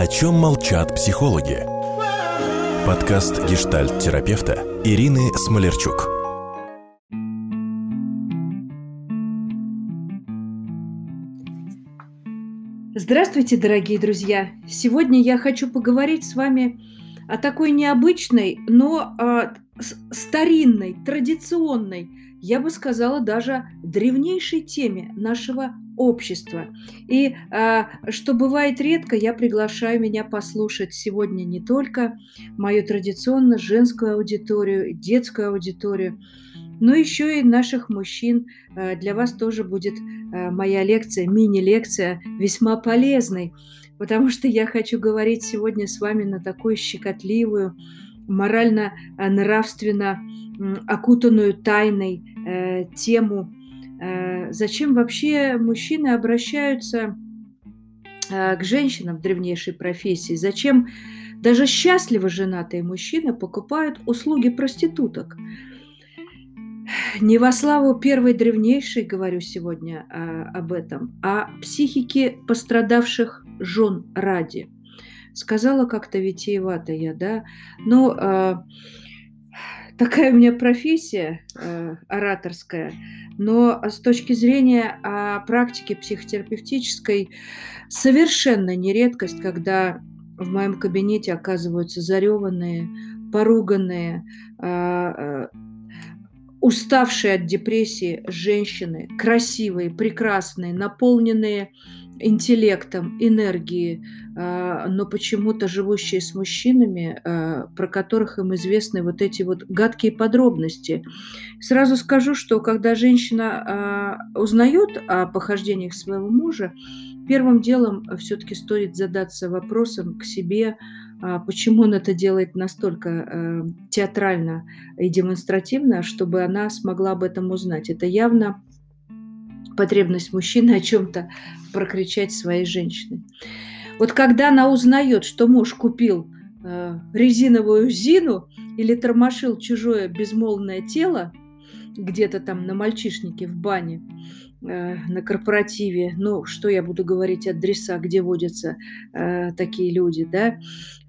О чем молчат психологи? Подкаст гештальт-терапевта Ирины Смолерчук. Здравствуйте, дорогие друзья! Сегодня я хочу поговорить с вами о такой необычной, но э, старинной, традиционной, я бы сказала, даже древнейшей теме нашего общества. И э, что бывает редко, я приглашаю меня послушать сегодня не только мою традиционно женскую аудиторию, детскую аудиторию, но еще и наших мужчин. Э, для вас тоже будет э, моя лекция, мини-лекция, весьма полезной, потому что я хочу говорить сегодня с вами на такую щекотливую, морально-нравственно окутанную тайной э, тему Э, зачем вообще мужчины обращаются э, к женщинам древнейшей профессии? Зачем даже счастливо женатые мужчины покупают услуги проституток? Не во славу первой древнейшей говорю сегодня а, об этом, а психике пострадавших жен ради. Сказала как-то витиевато я, да, но а, такая у меня профессия э, ораторская, но с точки зрения э, практики психотерапевтической совершенно не редкость, когда в моем кабинете оказываются зареванные, поруганные, э, уставшие от депрессии женщины, красивые, прекрасные, наполненные интеллектом, энергией, а, но почему-то живущие с мужчинами, а, про которых им известны вот эти вот гадкие подробности. Сразу скажу, что когда женщина а, узнает о похождениях своего мужа, первым делом все-таки стоит задаться вопросом к себе, почему он это делает настолько театрально и демонстративно, чтобы она смогла об этом узнать. Это явно потребность мужчины о чем-то прокричать своей женщине. Вот когда она узнает, что муж купил э, резиновую зину или тормошил чужое безмолвное тело где-то там на мальчишнике в бане, э, на корпоративе, ну, что я буду говорить, адреса, где водятся э, такие люди, да,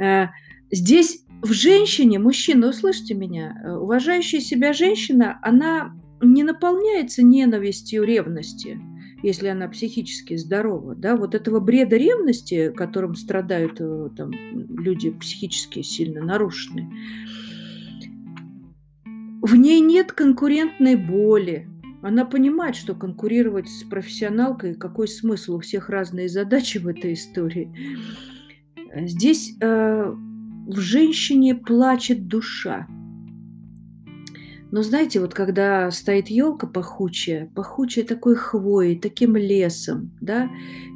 э, здесь в женщине, мужчина, услышьте меня, э, уважающая себя женщина, она не наполняется ненавистью, ревности, если она психически здорова. Да? Вот этого бреда ревности, которым страдают э, там, люди психически сильно нарушенные, в ней нет конкурентной боли. Она понимает, что конкурировать с профессионалкой, какой смысл, у всех разные задачи в этой истории. Здесь э, в женщине плачет душа. Но знаете, вот когда стоит елка пахучая, пахучая такой хвоей, таким лесом, да,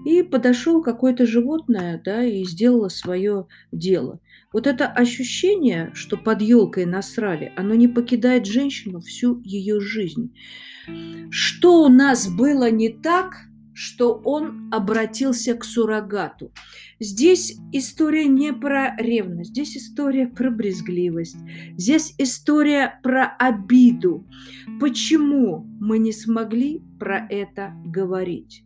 и подошел какое-то животное, да, и сделало свое дело. Вот это ощущение, что под елкой насрали, оно не покидает женщину всю ее жизнь. Что у нас было не так – что он обратился к суррогату. Здесь история не про ревность, здесь история про брезгливость, здесь история про обиду. Почему мы не смогли про это говорить?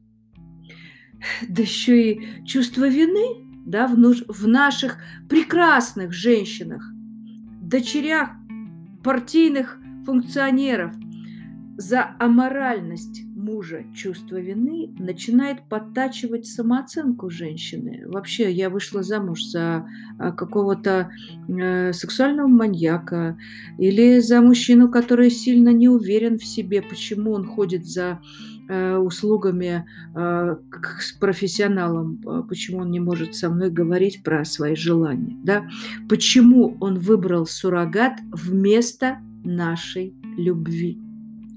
Да еще и чувство вины да, в, в наших прекрасных женщинах, дочерях партийных функционеров за аморальность мужа чувство вины начинает подтачивать самооценку женщины. Вообще, я вышла замуж за а, какого-то э, сексуального маньяка или за мужчину, который сильно не уверен в себе, почему он ходит за услугами э, к профессионалам, почему он не может со мной говорить про свои желания, да? Почему он выбрал суррогат вместо нашей любви?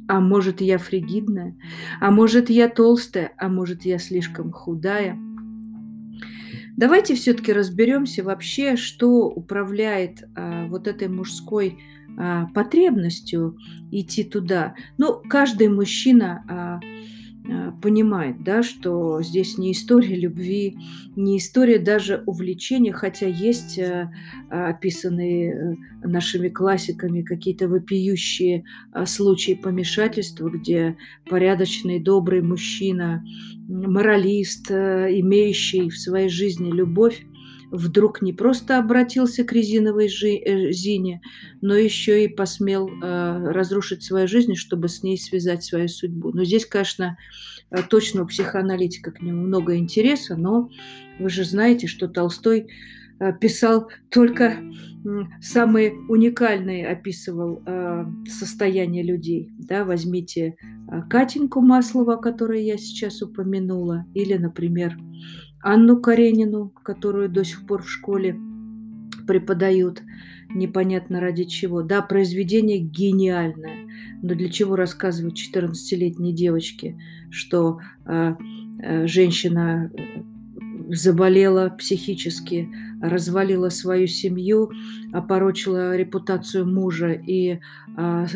А может, я фригидная? А может, я толстая? А может, я слишком худая? Давайте все-таки разберемся вообще, что управляет а, вот этой мужской а, потребностью идти туда. Ну, каждый мужчина а, Э, понимает, да, что здесь не история любви, не история даже увлечения, хотя есть э, описанные э, нашими классиками какие-то вопиющие случаи помешательства, где порядочный, добрый мужчина, моралист, имеющий в своей жизни любовь, вдруг не просто обратился к резиновой э, Зине, но еще и посмел э, разрушить свою жизнь, чтобы с ней связать свою судьбу. Но здесь, конечно, точно у психоаналитика к нему много интереса, но вы же знаете, что Толстой писал только самые уникальные, описывал состояние людей. Да, возьмите Катеньку Маслова, которую я сейчас упомянула, или, например, Анну Каренину, которую до сих пор в школе преподают, непонятно ради чего. Да, произведение гениальное, но для чего рассказывать 14-летней девочке, что э, э, женщина заболела психически, развалила свою семью, опорочила репутацию мужа и а,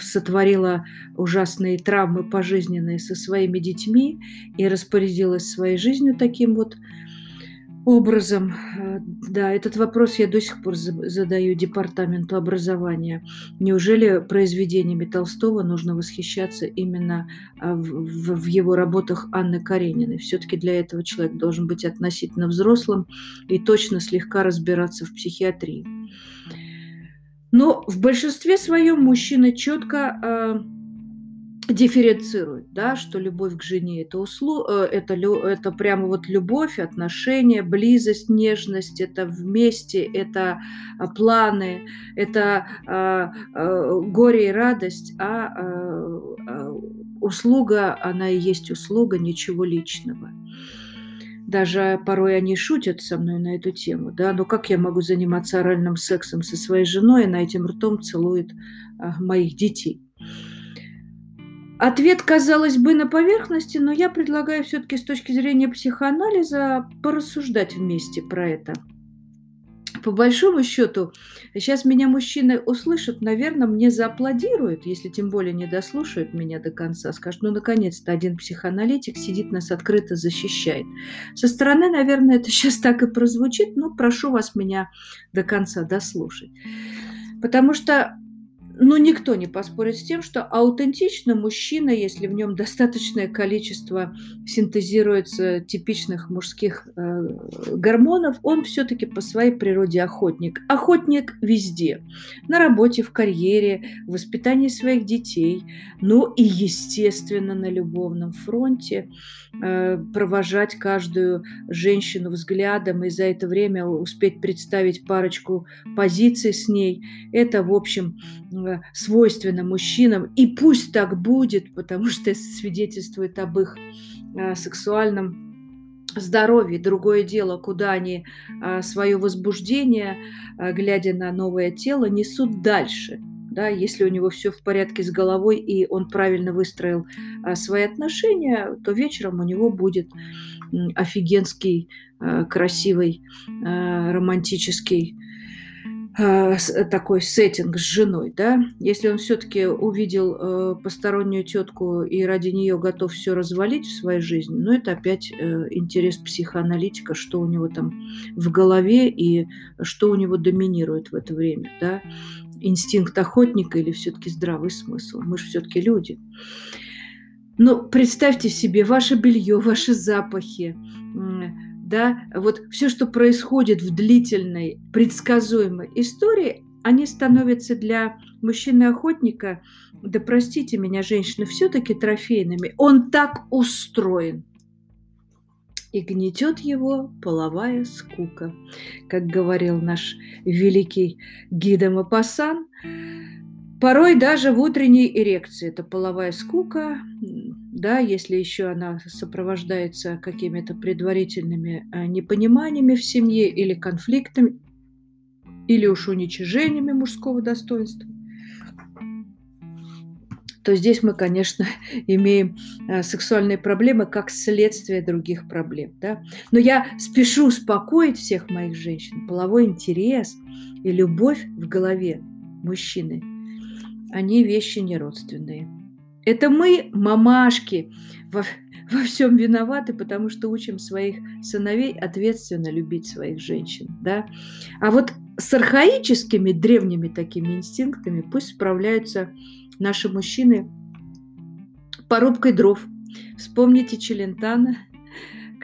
сотворила ужасные травмы пожизненные со своими детьми и распорядилась своей жизнью таким вот образом. Да, этот вопрос я до сих пор задаю департаменту образования. Неужели произведениями Толстого нужно восхищаться именно а, в, в, в его работах Анны Карениной? Все-таки для этого человек должен быть относительно взрослым и точно слегка разбираться в психиатрии. Но в большинстве своем мужчины четко а, дифференцирует, да, что любовь к жене это услу, э, это это прямо вот любовь, отношения, близость, нежность, это вместе, это а, планы, это а, а, горе и радость, а, а услуга, она и есть услуга, ничего личного. Даже порой они шутят со мной на эту тему, да, но как я могу заниматься оральным сексом со своей женой, она этим ртом целует моих детей. Ответ, казалось бы, на поверхности, но я предлагаю все-таки с точки зрения психоанализа порассуждать вместе про это. По большому счету, сейчас меня мужчины услышат, наверное, мне зааплодируют, если тем более не дослушают меня до конца, скажут, ну, наконец-то один психоаналитик сидит, нас открыто защищает. Со стороны, наверное, это сейчас так и прозвучит, но прошу вас меня до конца дослушать. Потому что но никто не поспорит с тем, что аутентично мужчина, если в нем достаточное количество синтезируется типичных мужских э, гормонов, он все-таки по своей природе охотник. Охотник везде. На работе, в карьере, в воспитании своих детей, ну и, естественно, на любовном фронте э, провожать каждую женщину взглядом и за это время успеть представить парочку позиций с ней. Это, в общем, свойственно мужчинам, и пусть так будет, потому что это свидетельствует об их а, сексуальном здоровье. Другое дело, куда они а, свое возбуждение, глядя на новое тело, несут дальше. Да, если у него все в порядке с головой и он правильно выстроил свои отношения, то вечером у него будет офигенский, красивый, романтический Э, э, такой сеттинг с женой, да, если он все-таки увидел э, постороннюю тетку и ради нее готов все развалить в своей жизни, ну это опять э, интерес психоаналитика, что у него там в голове и что у него доминирует в это время, да, инстинкт охотника или все-таки здравый смысл, мы же все-таки люди. Но представьте себе ваше белье, ваши запахи, да, вот все, что происходит в длительной, предсказуемой истории, они становятся для мужчины-охотника, да простите меня, женщины, все-таки трофейными. Он так устроен. И гнетет его половая скука, как говорил наш великий Гида Мапасан. Порой даже в утренней эрекции это половая скука, да, если еще она сопровождается какими-то предварительными э, непониманиями в семье или конфликтами, или уж уничижениями мужского достоинства, то здесь мы, конечно, имеем э, сексуальные проблемы как следствие других проблем. Да? Но я спешу успокоить всех моих женщин. Половой интерес и любовь в голове мужчины, они вещи неродственные. Это мы, мамашки, во, во всем виноваты, потому что учим своих сыновей ответственно любить своих женщин. Да? А вот с архаическими, древними такими инстинктами пусть справляются наши мужчины порубкой дров. Вспомните Челентана,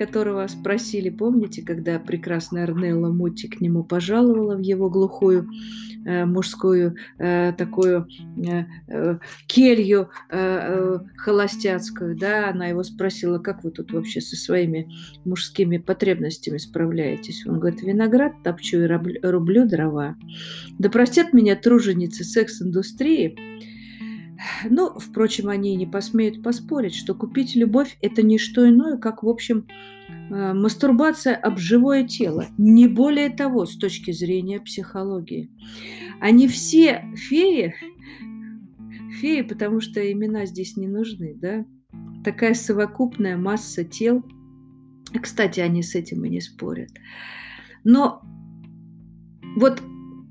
которого спросили, помните, когда прекрасная Арнелла Мути к нему пожаловала в его глухую э, мужскую э, такую э, э, келью э, э, холостяцкую, да, она его спросила, как вы тут вообще со своими мужскими потребностями справляетесь? Он говорит, виноград топчу и рублю дрова. Да простят меня труженицы секс-индустрии, ну, впрочем, они не посмеют поспорить, что купить любовь – это не что иное, как, в общем, э, мастурбация об живое тело. Не более того, с точки зрения психологии. Они все феи, феи, потому что имена здесь не нужны, да? Такая совокупная масса тел. Кстати, они с этим и не спорят. Но вот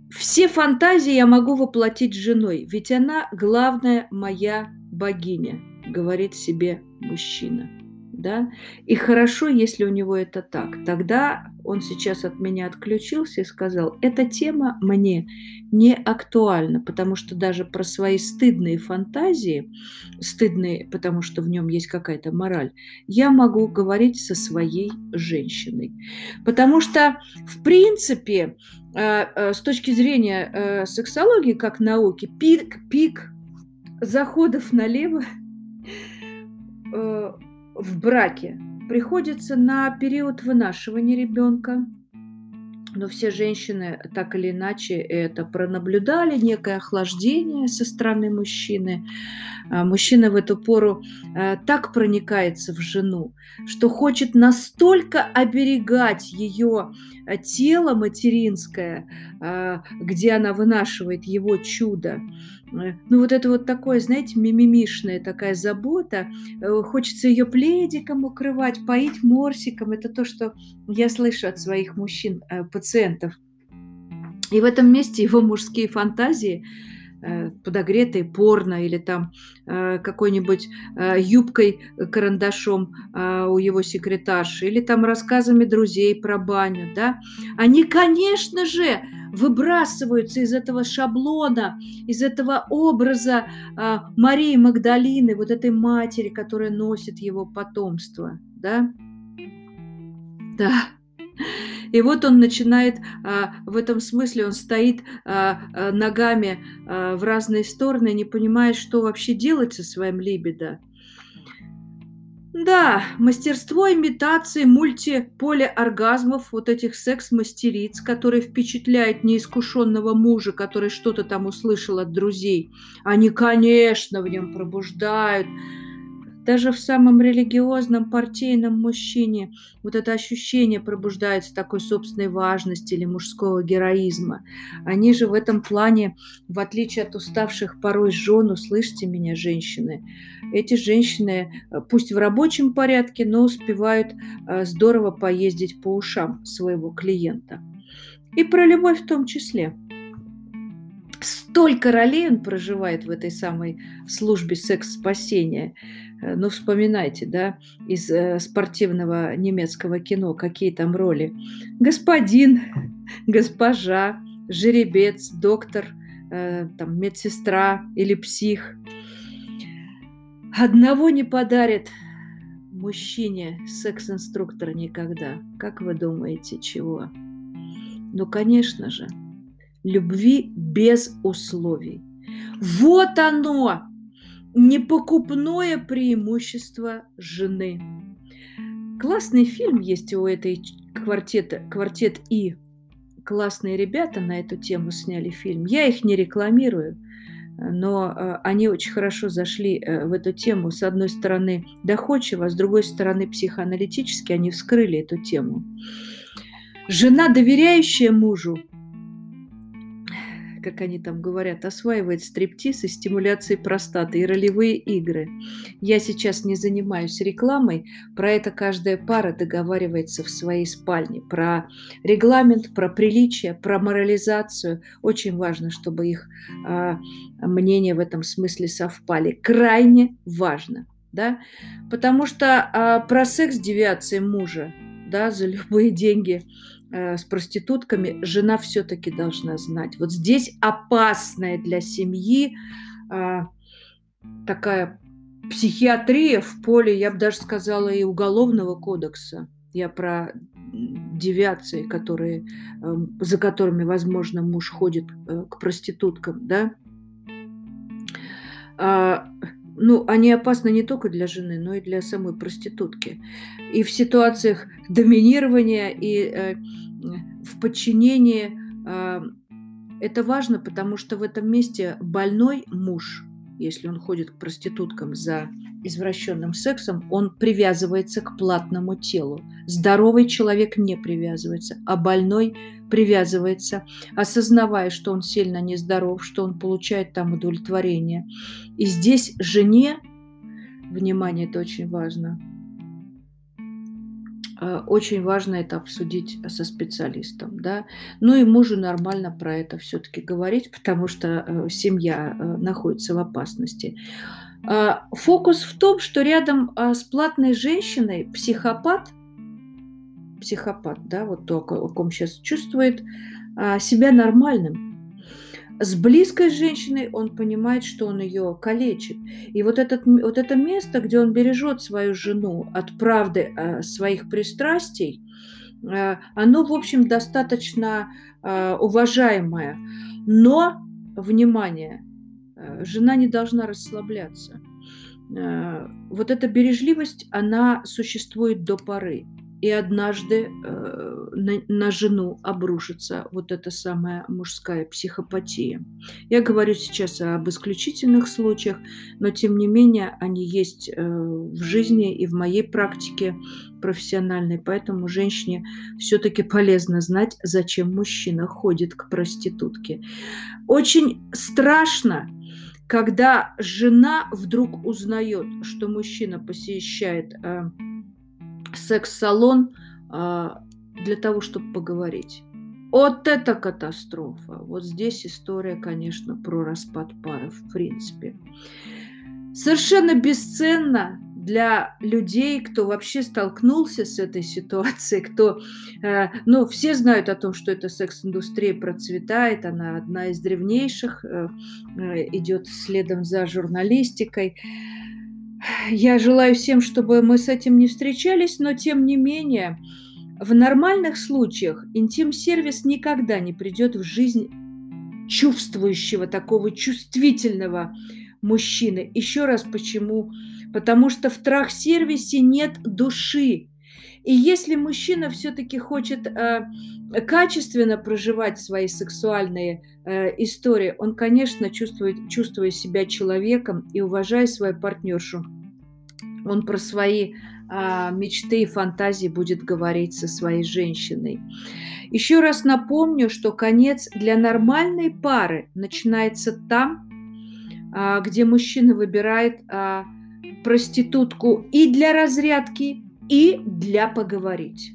все фантазии я могу воплотить женой, ведь она главная моя богиня, говорит себе мужчина. Да? И хорошо, если у него это так. Тогда он сейчас от меня отключился и сказал, эта тема мне не актуальна, потому что даже про свои стыдные фантазии, стыдные, потому что в нем есть какая-то мораль, я могу говорить со своей женщиной. Потому что, в принципе, Э, э, с точки зрения э, сексологии как науки, пик, пик заходов налево в браке приходится на период вынашивания ребенка, но все женщины так или иначе это пронаблюдали, некое охлаждение со стороны мужчины. А мужчина в эту пору э, так проникается в жену, что хочет настолько оберегать ее э, тело материнское, э, где она вынашивает его чудо, ну вот это вот такое, знаете, мимимишная такая забота. Э, хочется ее пледиком укрывать, поить морсиком. Это то, что я слышу от своих мужчин, э, пациентов. И в этом месте его мужские фантазии Э, подогретые порно или там э, какой-нибудь э, юбкой, карандашом у его секретарши, или там рассказами друзей про баню, да, они, конечно же, выбрасываются из этого шаблона, из этого образа Марии Магдалины, вот этой матери, которая носит его потомство, да. Да. И вот он начинает а, в этом смысле, он стоит а, а, ногами в разные стороны, не понимая, что вообще делать со своим либидо. Да, мастерство имитации мультиполеоргазмов, вот этих секс-мастериц, которые впечатляют неискушенного мужа, который что-то там услышал от друзей. Они, конечно, в нем пробуждают даже в самом религиозном партийном мужчине вот это ощущение пробуждается такой собственной важности или мужского героизма. Они же в этом плане, в отличие от уставших порой жен, услышьте меня, женщины, эти женщины, э, пусть в рабочем порядке, но успевают э, здорово поездить по ушам своего клиента. И про любовь в том числе – столько ролей он проживает в этой самой службе секс-спасения. Э, ну, вспоминайте, да, из э, спортивного немецкого кино, какие там роли. Господин, госпожа, жеребец, доктор, э, там, медсестра или псих. Одного не подарит мужчине секс-инструктор никогда. Как вы думаете, чего? Ну, конечно же, любви без условий. Вот оно, непокупное преимущество жены. Классный фильм есть у этой квартета, квартет И. Классные ребята на эту тему сняли фильм. Я их не рекламирую, но э, они очень хорошо зашли э, в эту тему. С одной стороны доходчиво, а с другой стороны психоаналитически они вскрыли эту тему. Жена, доверяющая мужу, как они там говорят, осваивает стриптиз и стимуляции простаты и ролевые игры. Я сейчас не занимаюсь рекламой, про это каждая пара договаривается в своей спальне. Про регламент, про приличие, про морализацию. Очень важно, чтобы их э, мнения в этом смысле совпали. Крайне важно. Да? Потому что э, про секс-девиации мужа да, за любые деньги с проститутками, жена все-таки должна знать. Вот здесь опасная для семьи а, такая психиатрия в поле, я бы даже сказала, и уголовного кодекса. Я про девиации, которые, эм, за которыми, возможно, муж ходит э, к проституткам, да, а, ну, они опасны не только для жены, но и для самой проститутки. И в ситуациях доминирования и э, в подчинении э, это важно, потому что в этом месте больной муж, если он ходит к проституткам за извращенным сексом, он привязывается к платному телу. Здоровый человек не привязывается, а больной привязывается, осознавая, что он сильно нездоров, что он получает там удовлетворение. И здесь жене, внимание, это очень важно, очень важно это обсудить со специалистом, да. Ну и мужу нормально про это все-таки говорить, потому что э, семья э, находится в опасности. А, фокус в том, что рядом а, с платной женщиной психопат, психопат, да, вот то, о ком сейчас чувствует, а, себя нормальным. С близкой женщиной он понимает, что он ее калечит. И вот, этот, вот это место, где он бережет свою жену от правды своих пристрастий, оно, в общем, достаточно уважаемое. Но, внимание, жена не должна расслабляться. Вот эта бережливость, она существует до поры. И однажды э, на, на жену обрушится вот эта самая мужская психопатия. Я говорю сейчас об исключительных случаях, но тем не менее они есть э, в жизни и в моей практике профессиональной. Поэтому женщине все-таки полезно знать, зачем мужчина ходит к проститутке. Очень страшно когда жена вдруг узнает, что мужчина посещает э, секс-салон э, для того, чтобы поговорить. Вот это катастрофа. Вот здесь история, конечно, про распад пары в принципе. Совершенно бесценно для людей, кто вообще столкнулся с этой ситуацией, кто, э, ну, все знают о том, что эта секс-индустрия процветает, она одна из древнейших, э, э, идет следом за журналистикой. Я желаю всем, чтобы мы с этим не встречались, но тем не менее, в нормальных случаях интим-сервис никогда не придет в жизнь чувствующего, такого чувствительного мужчины. Еще раз почему потому что в трах-сервисе нет души. И если мужчина все-таки хочет э, качественно проживать свои сексуальные э, истории, он, конечно, чувствует, чувствуя себя человеком и уважая свою партнершу, он про свои э, мечты и фантазии будет говорить со своей женщиной. Еще раз напомню, что конец для нормальной пары начинается там, э, где мужчина выбирает э, проститутку и для разрядки, и для поговорить.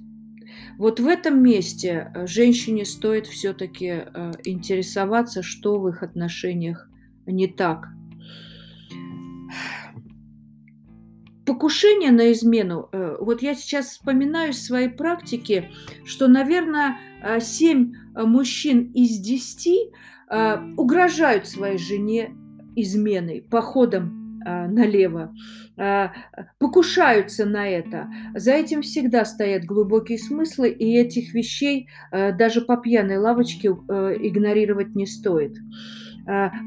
Вот в этом месте э, женщине стоит все-таки э, интересоваться, что в их отношениях не так. Покушение на измену. Э, вот я сейчас вспоминаю из своей практики, что, наверное, 7 мужчин из 10 угрожают своей жене изменой, походом налево, а, покушаются на это. За этим всегда стоят глубокие смыслы, и этих вещей а, даже по пьяной лавочке игнорировать не стоит.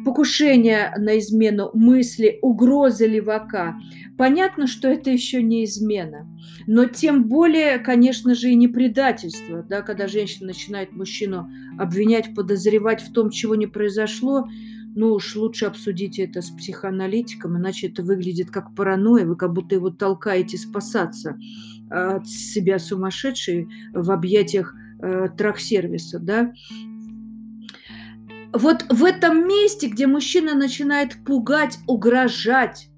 Покушение на измену, мысли, угрозы левака. Понятно, что это еще не измена. Но тем более, конечно же, и не предательство. Да, когда женщина начинает мужчину обвинять, подозревать в том, чего не произошло, ну уж лучше обсудите это с психоаналитиком, иначе это выглядит как паранойя, вы как будто его толкаете спасаться от себя сумасшедшей в объятиях э, трах-сервиса, да. Вот в этом месте, где мужчина начинает пугать, угрожать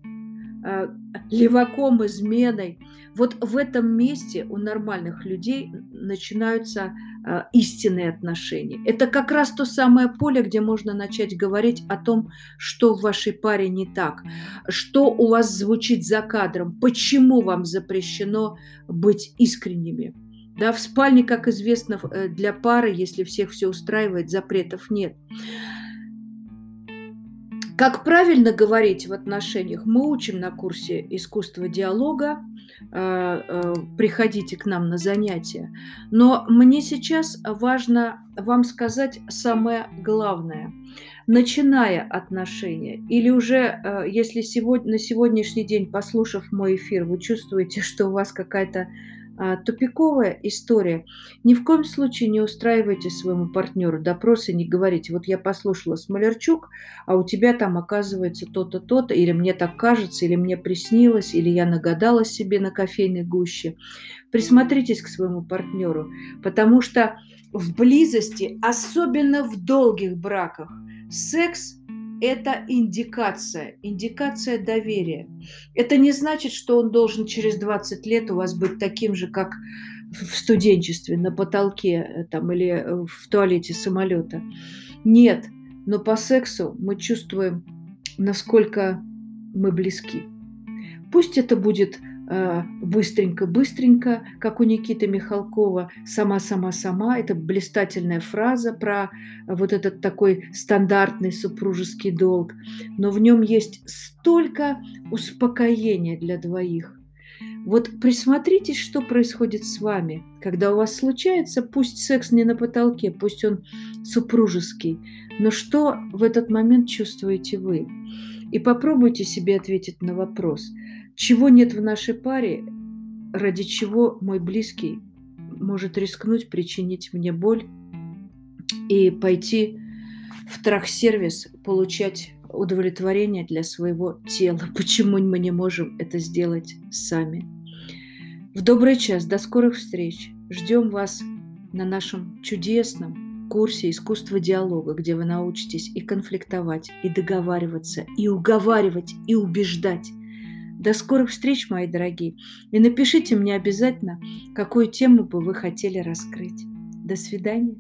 леваком, изменой, вот в этом месте у нормальных людей начинаются э, истинные отношения. Это как раз то самое поле, где можно начать говорить о том, что в вашей паре не так, что у вас звучит за кадром, почему вам запрещено быть искренними. Да, в спальне, как известно, э, для пары, если всех все устраивает, запретов нет. Как правильно говорить в отношениях, мы учим на курсе искусства диалога. Э, э, приходите к нам на занятия. Но мне сейчас важно вам сказать самое главное. Начиная отношения, или уже, э, если сегодня, на сегодняшний день, послушав мой эфир, вы чувствуете, что у вас какая-то тупиковая история. Ни в коем случае не устраивайте своему партнеру допросы, не говорите, вот я послушала Смолерчук, а у тебя там оказывается то-то, то-то, или мне так кажется, или мне приснилось, или я нагадала себе на кофейной гуще. Присмотритесь к своему партнеру, потому что в близости, особенно в долгих браках, секс это индикация, индикация доверия. Это не значит, что он должен через 20 лет у вас быть таким же, как в студенчестве, на потолке э, там, или э, в туалете самолета. Нет, но по сексу мы чувствуем, насколько мы близки. Пусть это будет быстренько-быстренько, как у Никиты Михалкова, «сама-сама-сама». Это блистательная фраза про вот этот такой стандартный супружеский долг. Но в нем есть столько успокоения для двоих. Вот присмотритесь, что происходит с вами, когда у вас случается, пусть секс не на потолке, пусть он супружеский, но что в этот момент чувствуете вы? И попробуйте себе ответить на вопрос – чего нет в нашей паре, ради чего мой близкий может рискнуть причинить мне боль и пойти в трах-сервис получать удовлетворение для своего тела. Почему мы не можем это сделать сами? В добрый час, до скорых встреч. Ждем вас на нашем чудесном курсе искусства диалога, где вы научитесь и конфликтовать, и договариваться, и уговаривать, и убеждать до скорых встреч, мои дорогие. И напишите мне обязательно, какую тему бы вы хотели раскрыть. До свидания.